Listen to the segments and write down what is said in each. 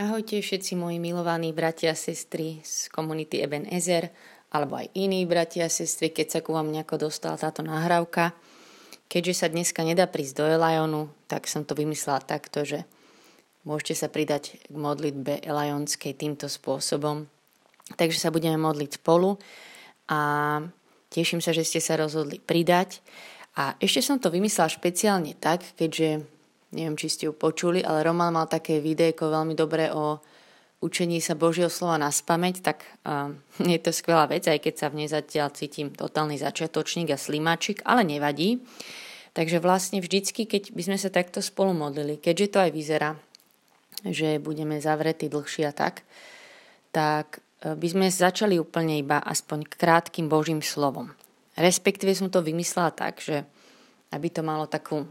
Ahojte všetci moji milovaní bratia a sestry z komunity Eben Ezer, alebo aj iní bratia a sestry, keď sa ku vám nejako dostala táto nahrávka. Keďže sa dneska nedá prísť do Elajonu, tak som to vymyslela takto, že môžete sa pridať k modlitbe Elajonskej týmto spôsobom. Takže sa budeme modliť spolu a teším sa, že ste sa rozhodli pridať. A ešte som to vymyslela špeciálne tak, keďže neviem, či ste ju počuli, ale Roman mal také videjko veľmi dobré o učení sa Božieho slova na spameť, tak uh, je to skvelá vec, aj keď sa v nej zatiaľ cítim totálny začiatočník a slimáčik, ale nevadí. Takže vlastne vždycky, keď by sme sa takto spolu modlili, keďže to aj vyzerá, že budeme zavretí dlhšie a tak, tak e, by sme začali úplne iba aspoň krátkým Božím slovom. Respektíve som to vymyslela tak, že aby to malo takú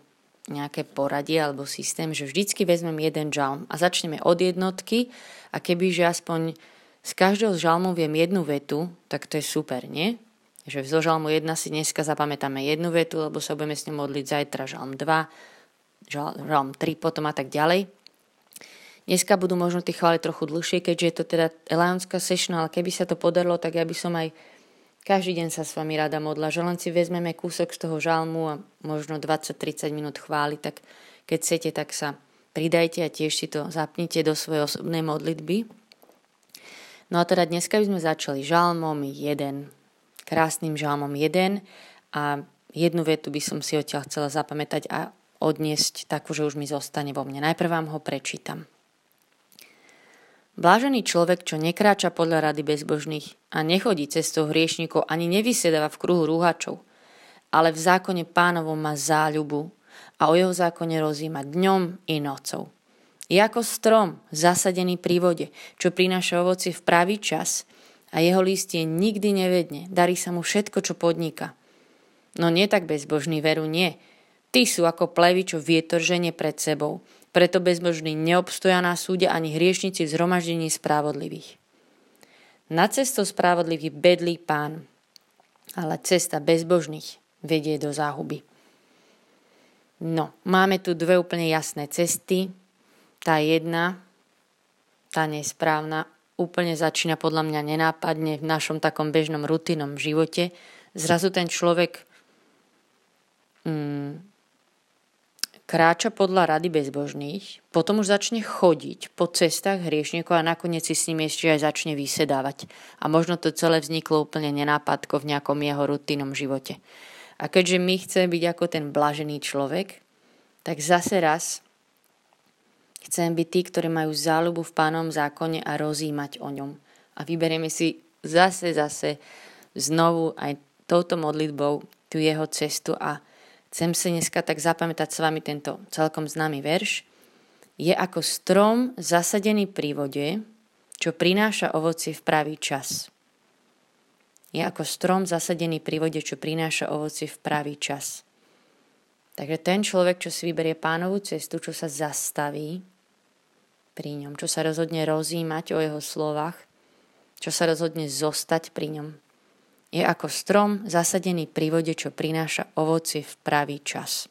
nejaké poradie alebo systém, že vždycky vezmem jeden žalm a začneme od jednotky a keby, že aspoň z každého z žalmu viem jednu vetu, tak to je super, nie? Že zo žalmu 1 si dneska zapamätáme jednu vetu, lebo sa budeme s ňou modliť zajtra žalm 2, žalm 3 potom a tak ďalej. Dneska budú možno tie chvály trochu dlhšie, keďže je to teda elajonská session, ale keby sa to podarilo, tak ja by som aj každý deň sa s vami rada modla, že len si vezmeme kúsok z toho žalmu a možno 20-30 minút chváli, tak keď chcete, tak sa pridajte a tiež si to zapnite do svojej osobnej modlitby. No a teda dneska by sme začali žalmom 1, krásnym žalmom 1 a jednu vetu by som si odtiaľ chcela zapamätať a odniesť takú, že už mi zostane vo mne. Najprv vám ho prečítam. Blážený človek, čo nekráča podľa rady bezbožných a nechodí cestou hriešnikov ani nevysedáva v kruhu rúhačov, ale v zákone pánovom má záľubu a o jeho zákone rozíma dňom i nocou. Je ako strom zasadený pri vode, čo prináša ovoci v pravý čas a jeho listie nikdy nevedne, darí sa mu všetko, čo podniká. No nie tak bezbožný, veru nie. Ty sú ako plevy, čo vietor ženie pred sebou – preto bezbožní neobstoja na súde ani hriešnici v zhromaždení spravodlivých. Na cesto spravodlivý bedlí pán, ale cesta bezbožných vedie do záhuby. No, máme tu dve úplne jasné cesty. Tá jedna, tá nesprávna, úplne začína podľa mňa nenápadne v našom takom bežnom rutinnom živote. Zrazu ten človek mm, kráča podľa rady bezbožných, potom už začne chodiť po cestách hriešnikov a nakoniec si s nimi ešte aj začne vysedávať. A možno to celé vzniklo úplne nenápadko v nejakom jeho rutinnom živote. A keďže my chceme byť ako ten blažený človek, tak zase raz chcem byť tí, ktorí majú záľubu v pánom zákone a rozímať o ňom. A vyberieme si zase, zase znovu aj touto modlitbou tú jeho cestu a Chcem si dneska tak zapamätať s vami tento celkom známy verš. Je ako strom zasadený pri vode, čo prináša ovocie v pravý čas. Je ako strom zasadený pri vode, čo prináša ovocie v pravý čas. Takže ten človek, čo si vyberie pánovú cestu, čo sa zastaví pri ňom, čo sa rozhodne rozímať o jeho slovách, čo sa rozhodne zostať pri ňom, je ako strom zasadený pri vode, čo prináša ovoci v pravý čas.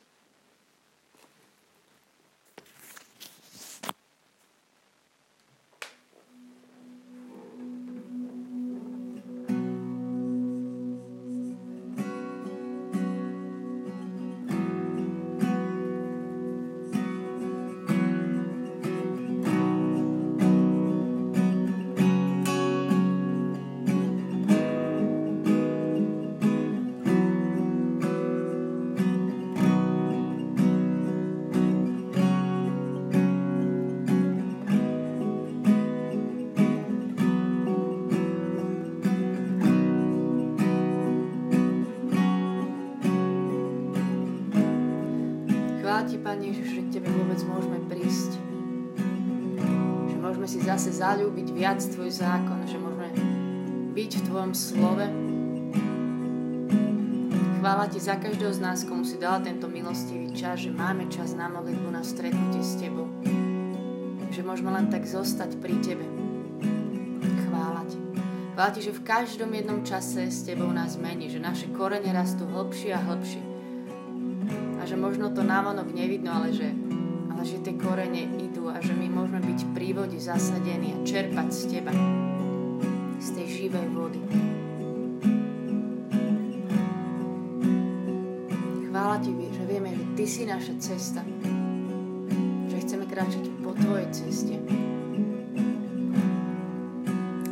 Ježiš, že k Tebe vôbec môžeme prísť. Že môžeme si zase zalúbiť viac Tvoj zákon, že môžeme byť v Tvojom slove. Chvála Ti za každého z nás, komu si dala tento milostivý čas, že máme čas na modlitbu, na stretnutie s Tebou. Že môžeme len tak zostať pri Tebe. Chvála Ti. Chvála Ti, že v každom jednom čase s Tebou nás mení, že naše korene rastú hlbšie a hlbšie možno to návonok nevidno, ale že, ale že tie korene idú a že my môžeme byť pri vode zasadený a čerpať z teba, z tej živej vody. Chvála ti, že vieme, že ty si naša cesta, že chceme kráčať po tvojej ceste.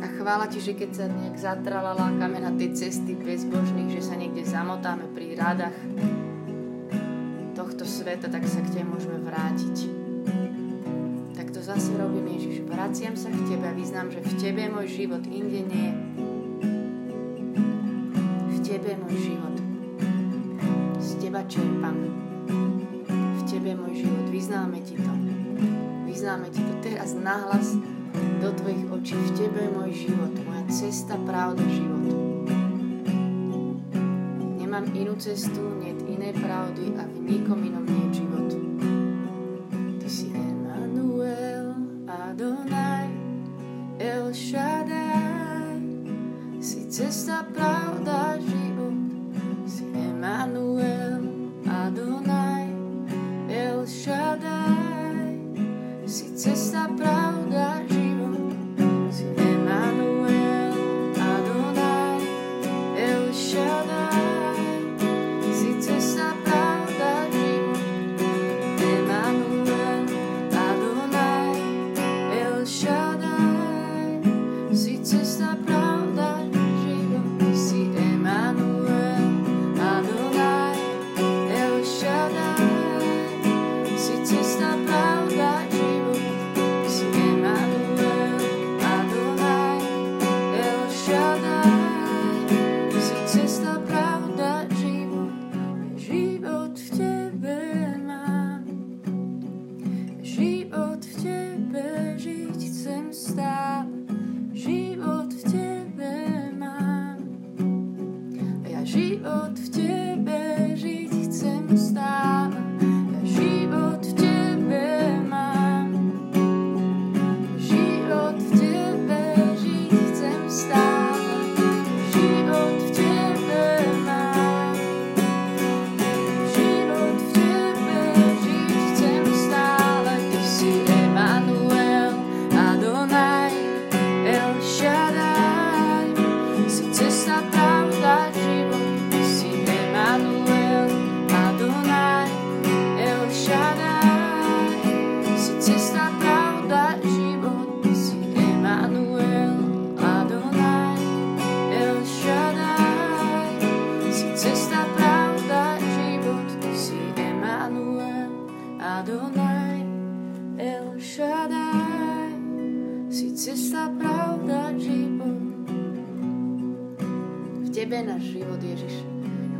A chvála ti, že keď sa nejak zatralalákame na tie cesty bezbožných, že sa niekde zamotáme pri radách sveta, tak sa k tebe môžeme vrátiť zase robím, Ježiš. Vraciam sa k Tebe a vyznám, že v Tebe je môj život, inde nie. V Tebe je môj život. Z Teba čerpám. V Tebe je môj život. Vyznáme Ti to. Vyznáme Ti to teraz nahlas do Tvojich očí. V Tebe je môj život. Moja cesta, pravda, život. Nemám inú cestu, nie pravdy a v nikom inom nie je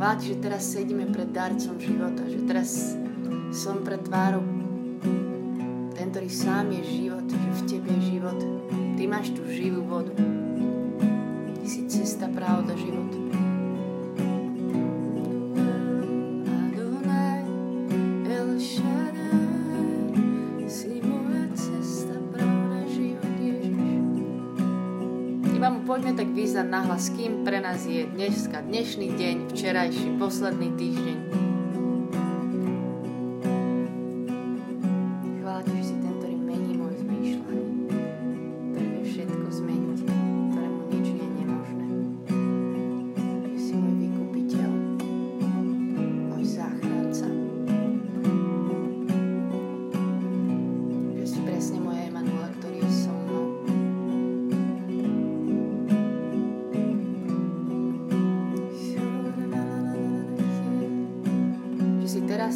Chvála že teraz sedíme pred darcom života, že teraz som pred tvárou ten, ktorý sám je život, že v tebe je život. Ty máš tú živú vodu. Ty si cesta, pravda, život. Vyznať nahlas, kým pre nás je dneska, dnešný deň, včerajší, posledný týždeň.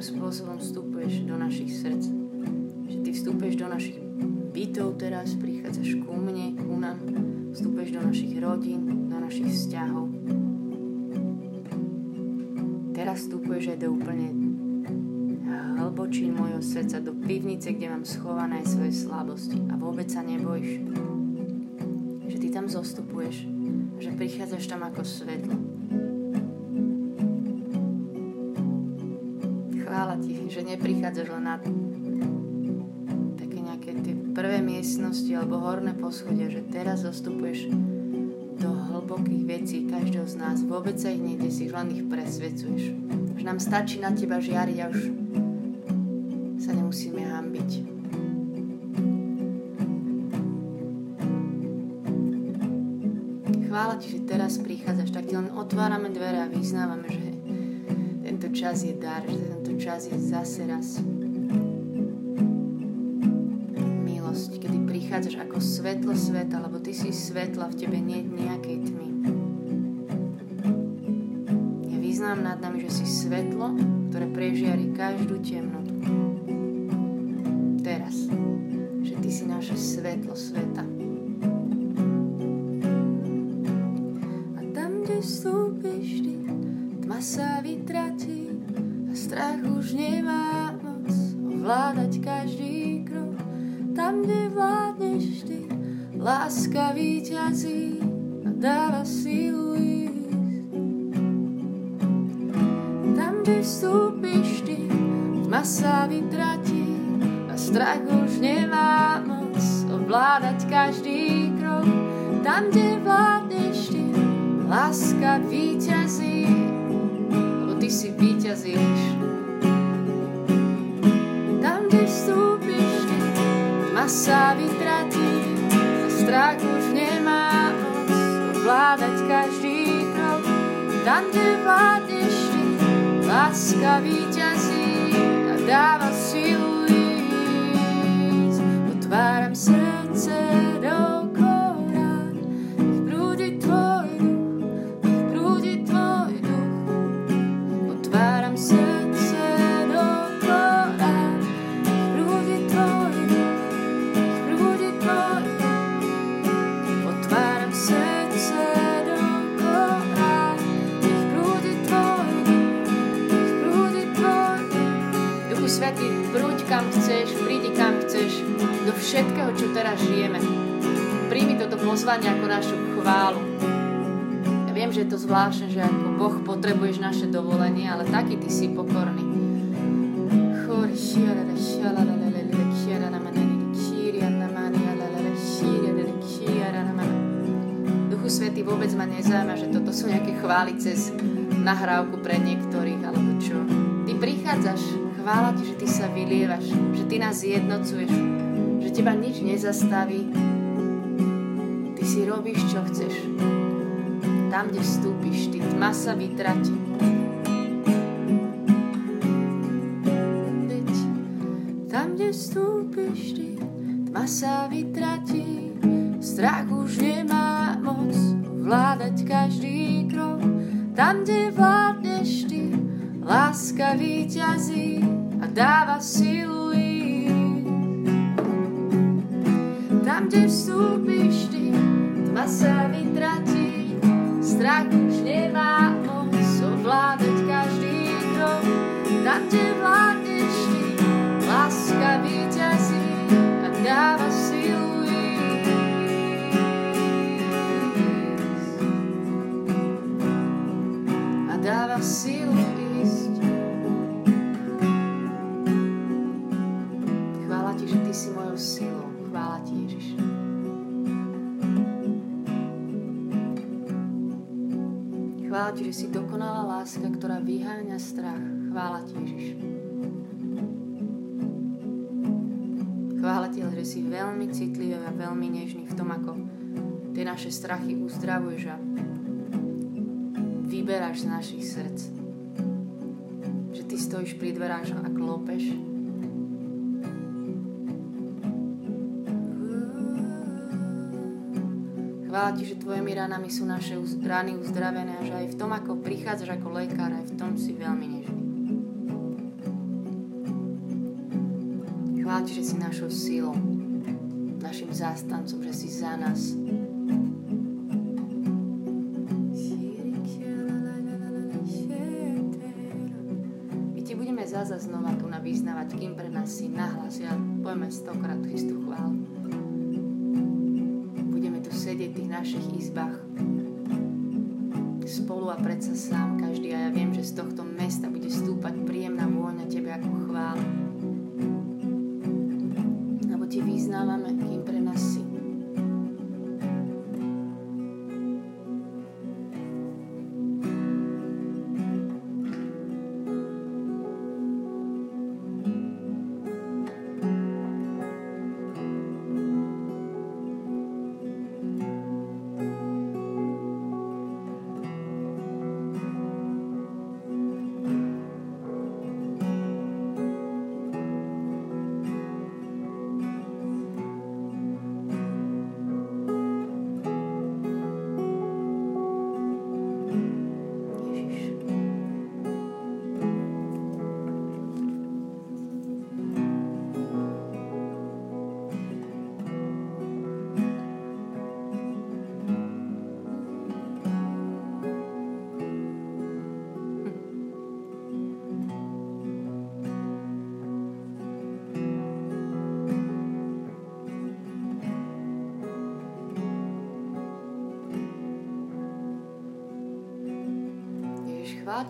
novým spôsobom vstupuješ do našich srdc. Že ty vstupuješ do našich bytov teraz, prichádzaš ku mne, ku nám, vstupuješ do našich rodín, do našich vzťahov. Teraz vstupuješ aj do úplne hlbočín mojho srdca, do pivnice, kde mám schované svoje slabosti a vôbec sa nebojíš, že ty tam zostupuješ, že prichádzaš tam ako svetlo. Že neprichádzaš len na prvé miestnosti alebo horné poschodie, že teraz zostupuješ do hlbokých vecí každého z nás. Vôbec sa ich nejde, si len ich presvedcuješ. Že nám stačí na teba žiariť a už sa nemusíme hambiť. Chvála ti, že teraz prichádzaš, tak ti len otvárame dvere a vyznávame, že tento čas je dar, že tento čas je zase raz. prichádzaš ako svetlo sveta, lebo ty si svetla, v tebe nie nejakej tmy. Ja vyznám nad nami, že si svetlo, ktoré prežiari každú temnotu. Teraz, že ty si naše svetlo sveta. Láska víťazí a dáva silu ísť. Tam, kde vstúpiš ty, tma sa vytratí a strach už nemá moc ovládať každý krok. Tam, kde vládneš ty, láska víťazí, lebo ty si víťazíš. Tam, kde vstúpiš sa vytratí strach už nemá moc ovládať každý krok. Tam, kde vládneš ty, láska víťazí a dáva silu ísť. Otváram srdce do toto pozvanie ako našu chválu. Ja viem, že je to zvláštne, že ako Boh potrebuješ naše dovolenie, ale taký ty si pokorný. Duchu Svety vôbec ma nezaujíma, že toto sú nejaké chvály cez nahrávku pre niektorých, alebo čo. Ty prichádzaš, chvála ti, že ty sa vylievaš, že ty nás jednocuješ, že teba nič nezastaví. Si robíš, čo chceš. Tam, kde vstúpiš, ty tma sa vytratí. Veď tam, kde vstúpiš, ty tma sa vytratí. Strach už nemá moc vládať každý krok. Tam, kde vládneš ty, láska víťazí a dáva silu Tam, kde vstúpiš ty, tma sa vytratí, strach už nemá moc ovládať každý krok. Tam, kde vládneš ty, láska vyťazí a dáva silu A dáva silu. Chvála ti, že ty si mojou silou. Chvála ti, Ježiš. Ti, že si dokonalá láska, ktorá vyháňa strach. Chvála ti, Ježiš. Chvála ti, že si veľmi citlivý a veľmi nežný v tom, ako tie naše strachy uzdravuješ a vyberáš z našich srdc. Že ty stojíš pri dverách a klopeš Chvála ti, že tvojimi ranami sú naše rany uzdravené a že aj v tom, ako prichádzaš ako lekár, aj v tom si veľmi nežný. Chvála ti, že si našou silou. našim zástancom, že si za nás. Zaza znova tu vyznávať, kým pre nás si nahlas. Ja poďme stokrát tú istú chválu. Našich izbách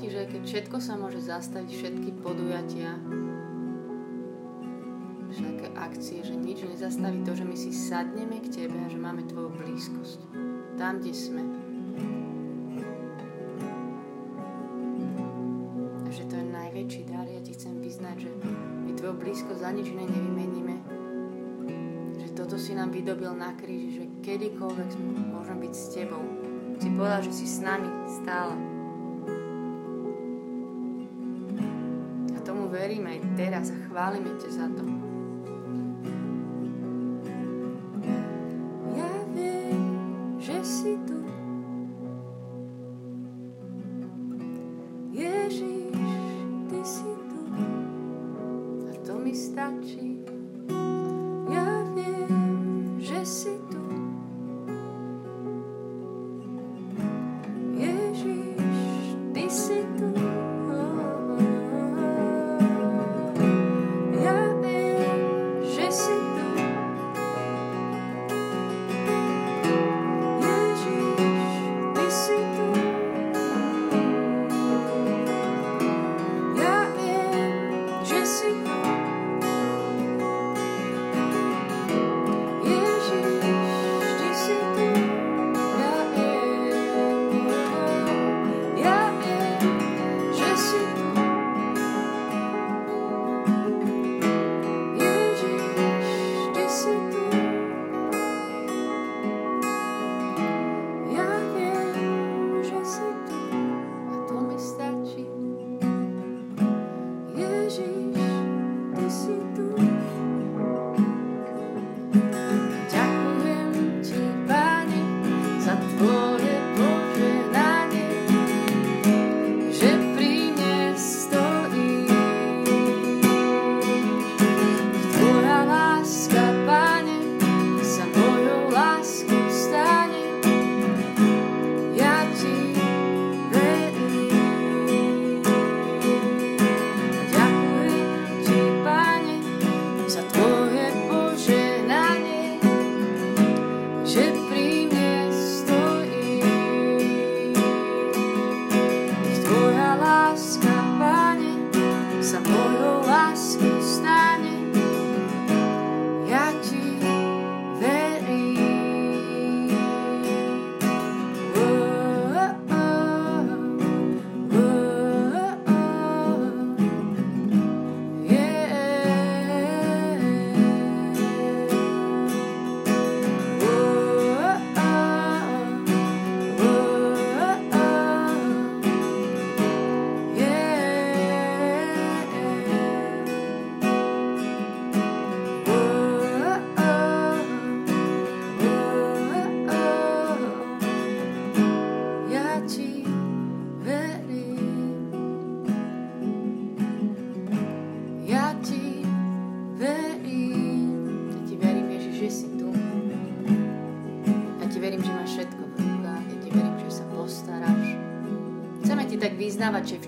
platí, že keď všetko sa môže zastaviť, všetky podujatia, všetké akcie, že nič nezastaví to, že my si sadneme k Tebe a že máme Tvoju blízkosť. Tam, kde sme. A že to je najväčší dar. Ja Ti chcem vyznať, že my Tvoju blízkosť za nič iné nevymeníme. Že toto si nám vydobil na kríži, že kedykoľvek môžem byť s Tebou. Si povedal, že si s nami stále. Veríme aj teraz a chválime ťa za to.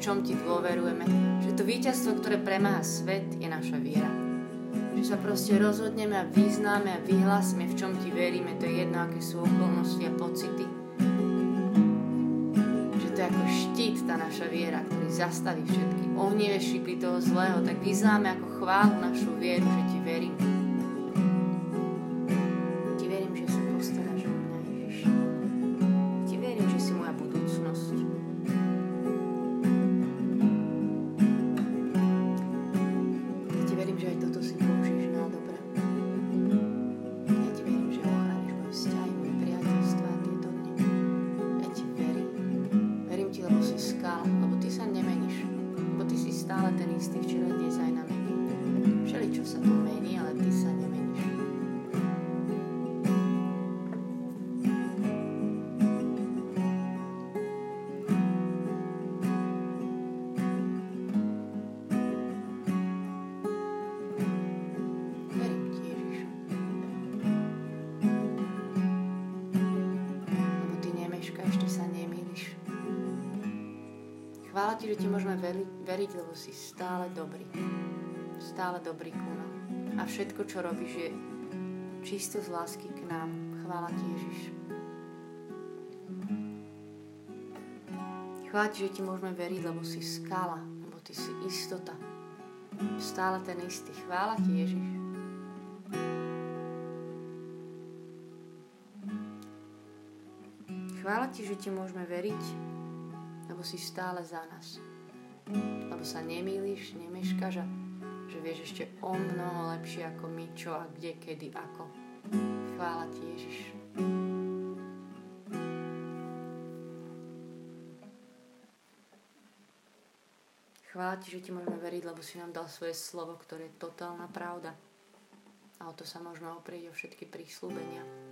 Čom ti dôverujeme. Že to víťazstvo, ktoré premáha svet, je naša viera. Že sa proste rozhodneme a vyznáme a vyhlásime, v čom ti veríme. To je jedno, aké sú okolnosti a pocity. Že to je ako štít, tá naša viera, ktorý zastaví všetky ohnivé šipy toho zlého. Tak vyznáme ako chválu našu vieru, že ti ti, že ti môžeme veriť, veriť, lebo si stále dobrý. Stále dobrý ku nám. A všetko, čo robíš, je čisto z lásky k nám. Chvála ti, Ježiš. Chvála ti, že ti môžeme veriť, lebo si skala, lebo ty si istota. Stále ten istý. Chvála ti, Ježiš. Chvála ti, že ti môžeme veriť, lebo si stále za nás. Lebo sa nemýliš, nemeškaš a že vieš ešte o mnoho lepšie ako my, čo a kde, kedy, ako. Chvála ti, Ježiš. Chvála ti, že ti môžeme veriť, lebo si nám dal svoje slovo, ktoré je totálna pravda. A o to sa môžeme oprieť o všetky prísľubenia.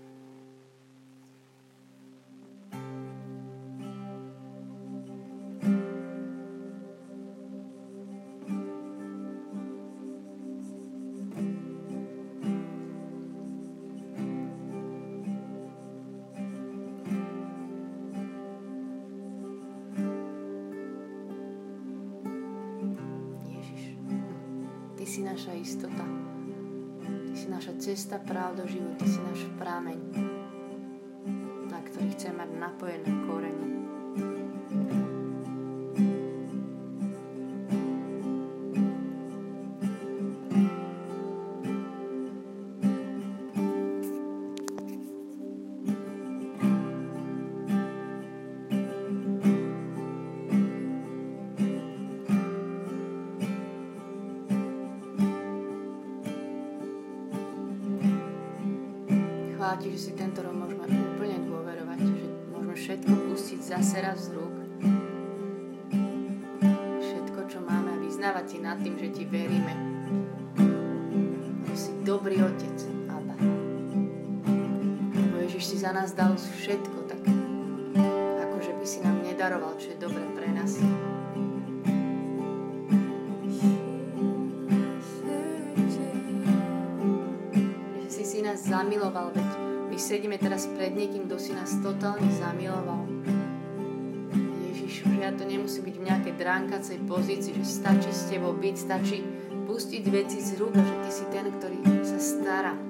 Cesta, pravda, život. Ty si náš prámeň, na ktorý chcem mať napojené zase raz z rúk. Všetko, čo máme a vyznávať ti nad tým, že ti veríme. Že si dobrý otec, Abba. Lebo Ježiš si za nás dal všetko, tak akože by si nám nedaroval, čo je dobre pre nás. Si nás zamiloval, veď sedíme teraz pred niekým, kto si nás totálne zamiloval. Ja to nemusí byť v nejakej dránkacej pozícii, že stačí s tebou byť, stačí pustiť veci z rúk že ty si ten, ktorý sa stará.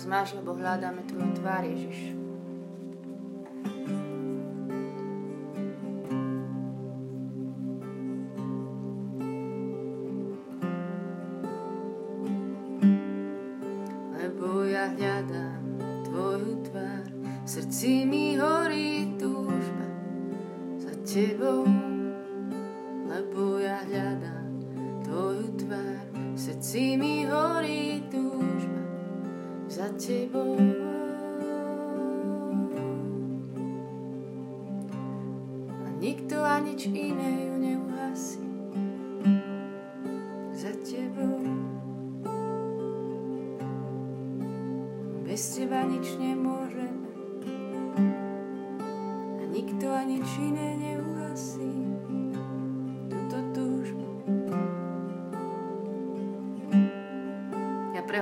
nás máš, lebo hľadáme Tvoju tvár, Ježiš.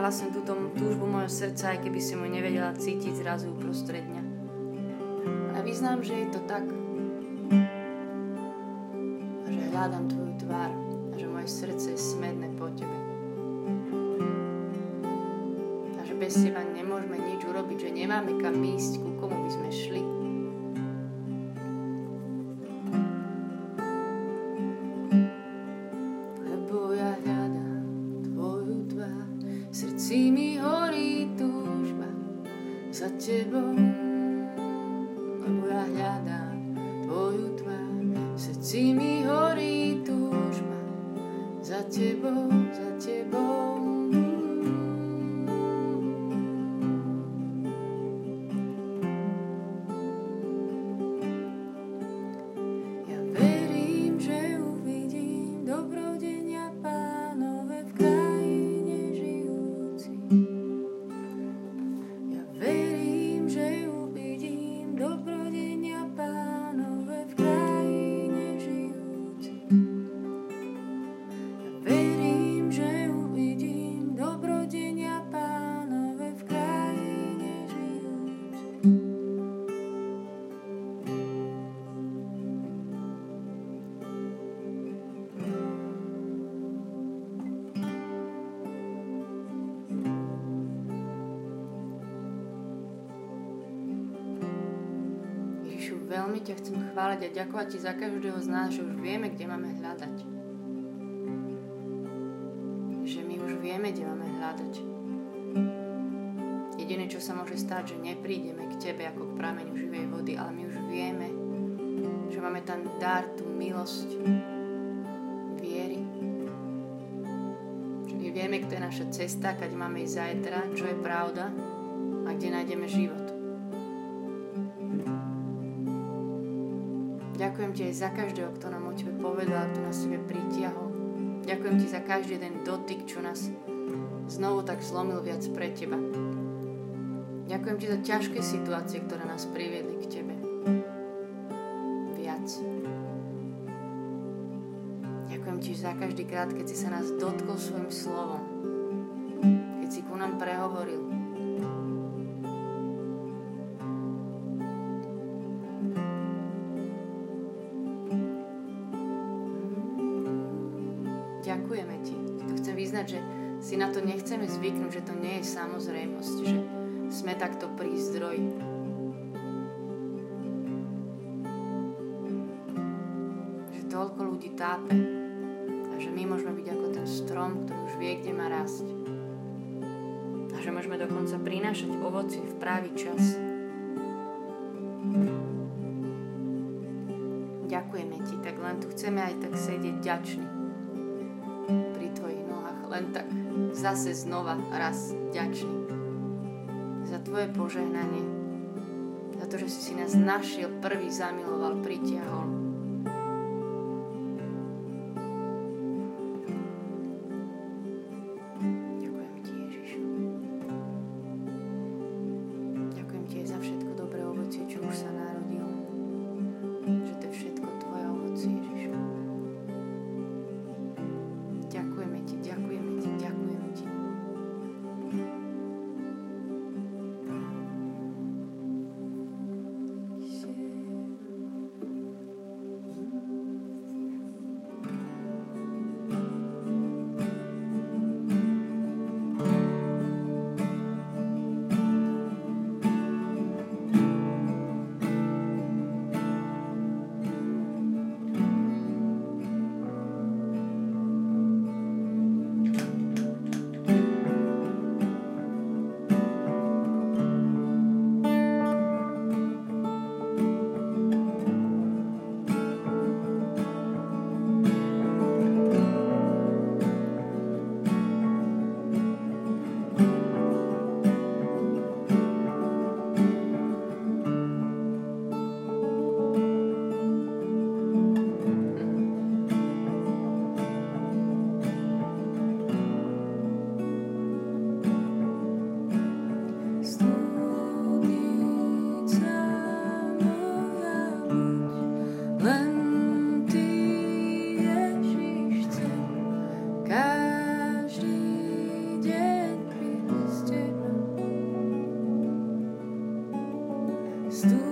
Prehlasím túto túžbu mojho srdca, aj keby som ju nevedela cítiť zrazu uprostred dňa. A vyznám, že je to tak. Že hľadám Tvoju tvár a že moje srdce je smedné po Tebe. A že bez Teba nemôžeme nič urobiť, že nemáme kam ísť, ku komu by sme šli. Chváliť a ďakovať Ti za každého z nás, že už vieme, kde máme hľadať. Že my už vieme, kde máme hľadať. Jediné, čo sa môže stať, že neprídeme k Tebe ako k prameňu živej vody, ale my už vieme, že máme tam dar, tú milosť viery. Že my vieme, kto je naša cesta, keď máme ísť zajtra, čo je pravda a kde nájdeme život. Ďakujem ti aj za každého, kto nám o tebe povedal, kto nás tebe pritiahol. Ďakujem ti za každý jeden dotyk, čo nás znovu tak zlomil viac pre teba. Ďakujem ti za ťažké situácie, ktoré nás priviedli k tebe. Viac. Ďakujem ti za každý krát, keď si sa nás dotkol svojim slovom. Keď si ku nám prehovoril. Vyznať, že si na to nechceme zvyknúť, že to nie je samozrejmosť, že sme takto pri zdroji. Že toľko ľudí tápe. A že my môžeme byť ako ten strom, ktorý už vie, kde má rásť. A že môžeme dokonca prinášať ovoci v právý čas. Ďakujeme ti, tak len tu chceme aj tak sedieť ďačný zase znova raz ďačný za tvoje požehnanie, za to, že si nás našiel, prvý zamiloval, pritiahol. Stood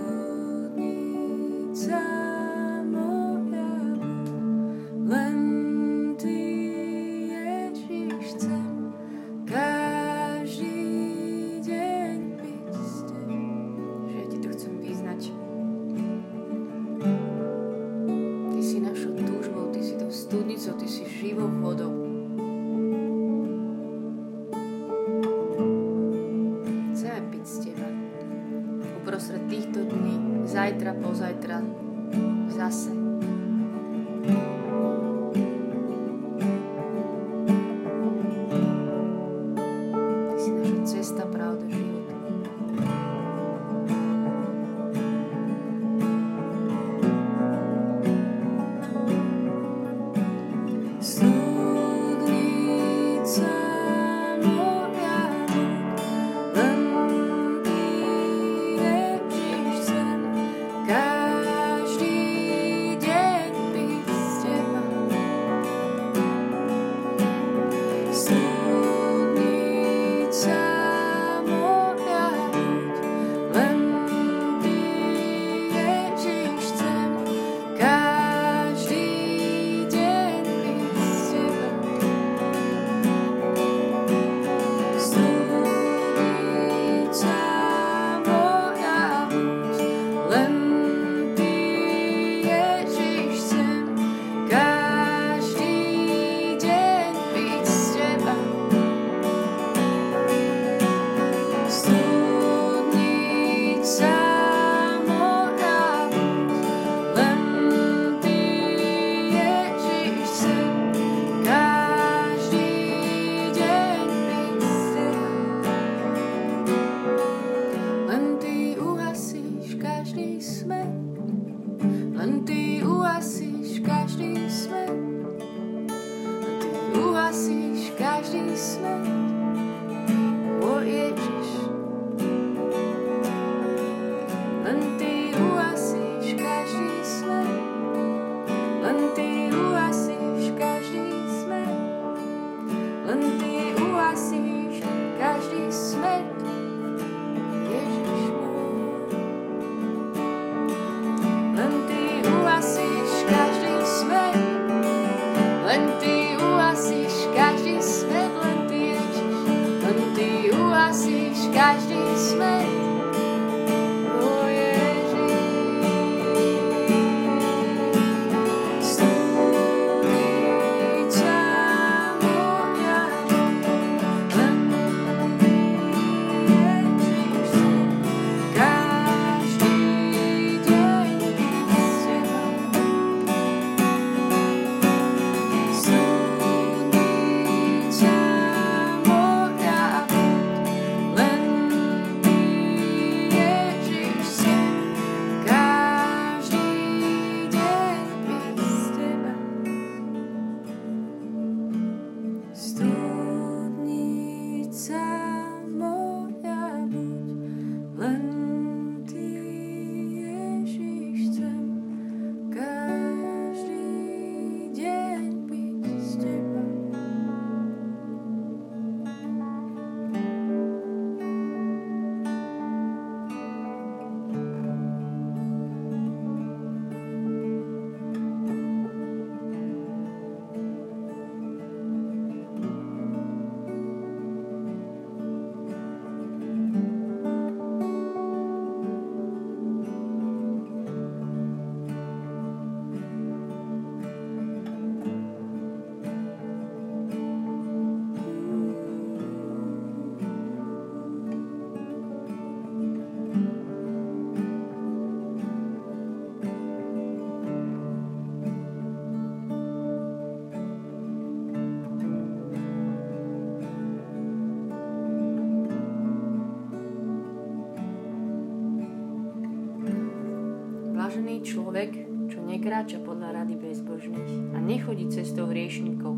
cestou hriešnikov,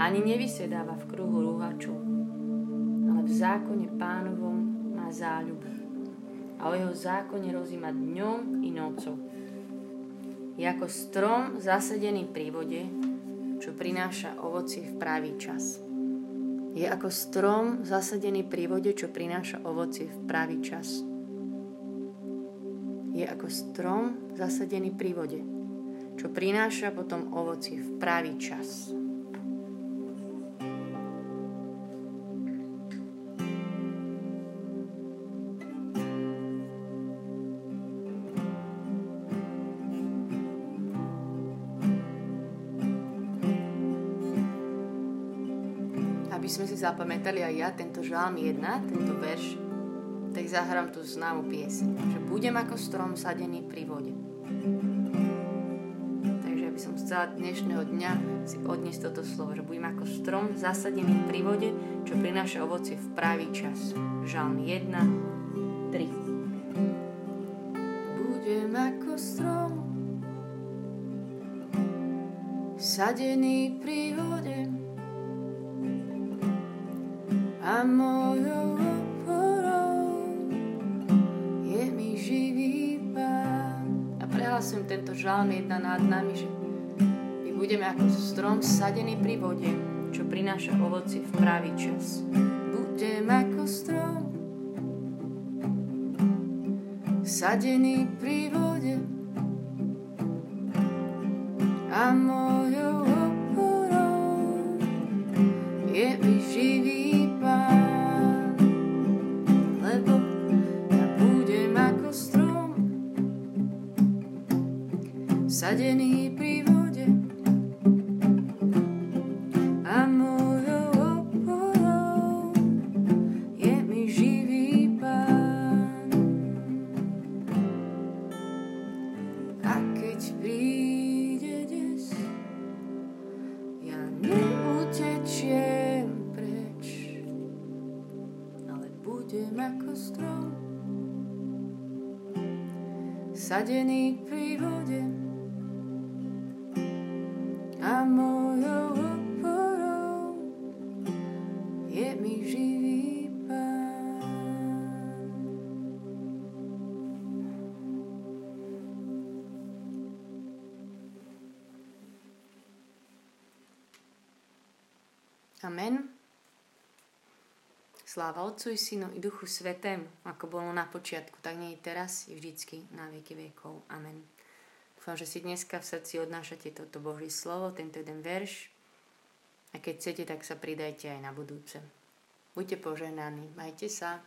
ani nevysedáva v kruhu rúhačov, ale v zákone pánovom má záľubu a o jeho zákone rozíma dňom i nocou. Je ako strom zasadený pri vode, čo prináša ovoci v pravý čas. Je ako strom zasadený pri vode, čo prináša ovoci v pravý čas. Je ako strom zasadený pri vode, čo prináša potom ovoci v pravý čas. sme si zapamätali aj ja tento žalm 1, tento verš, tak zahrám tú známu piesň, že budem ako strom sadený pri vode. Chcela dnešného dňa si odniesť toto slovo, že budem ako strom zasadený pri vode, čo prináša ovocie v pravý čas. Žalm 1, 3. Budem ako strom sadený pri vode, a mojou oporou je mi živý pán. A prehlasujem tento žalm jedna nad nami, že budeme ako strom sadený pri vode, čo prináša ovoci v pravý čas. Budem ako strom sadený pri vode a mojou oporou je mi živý sadený pri Sláva Otcu i Synu i Duchu Svetému, ako bolo na počiatku, tak nie i teraz, i vždycky, na veky vekov. Amen. Dúfam, že si dneska v srdci odnášate toto Boží slovo, tento jeden verš. A keď chcete, tak sa pridajte aj na budúce. Buďte požehnaní, majte sa.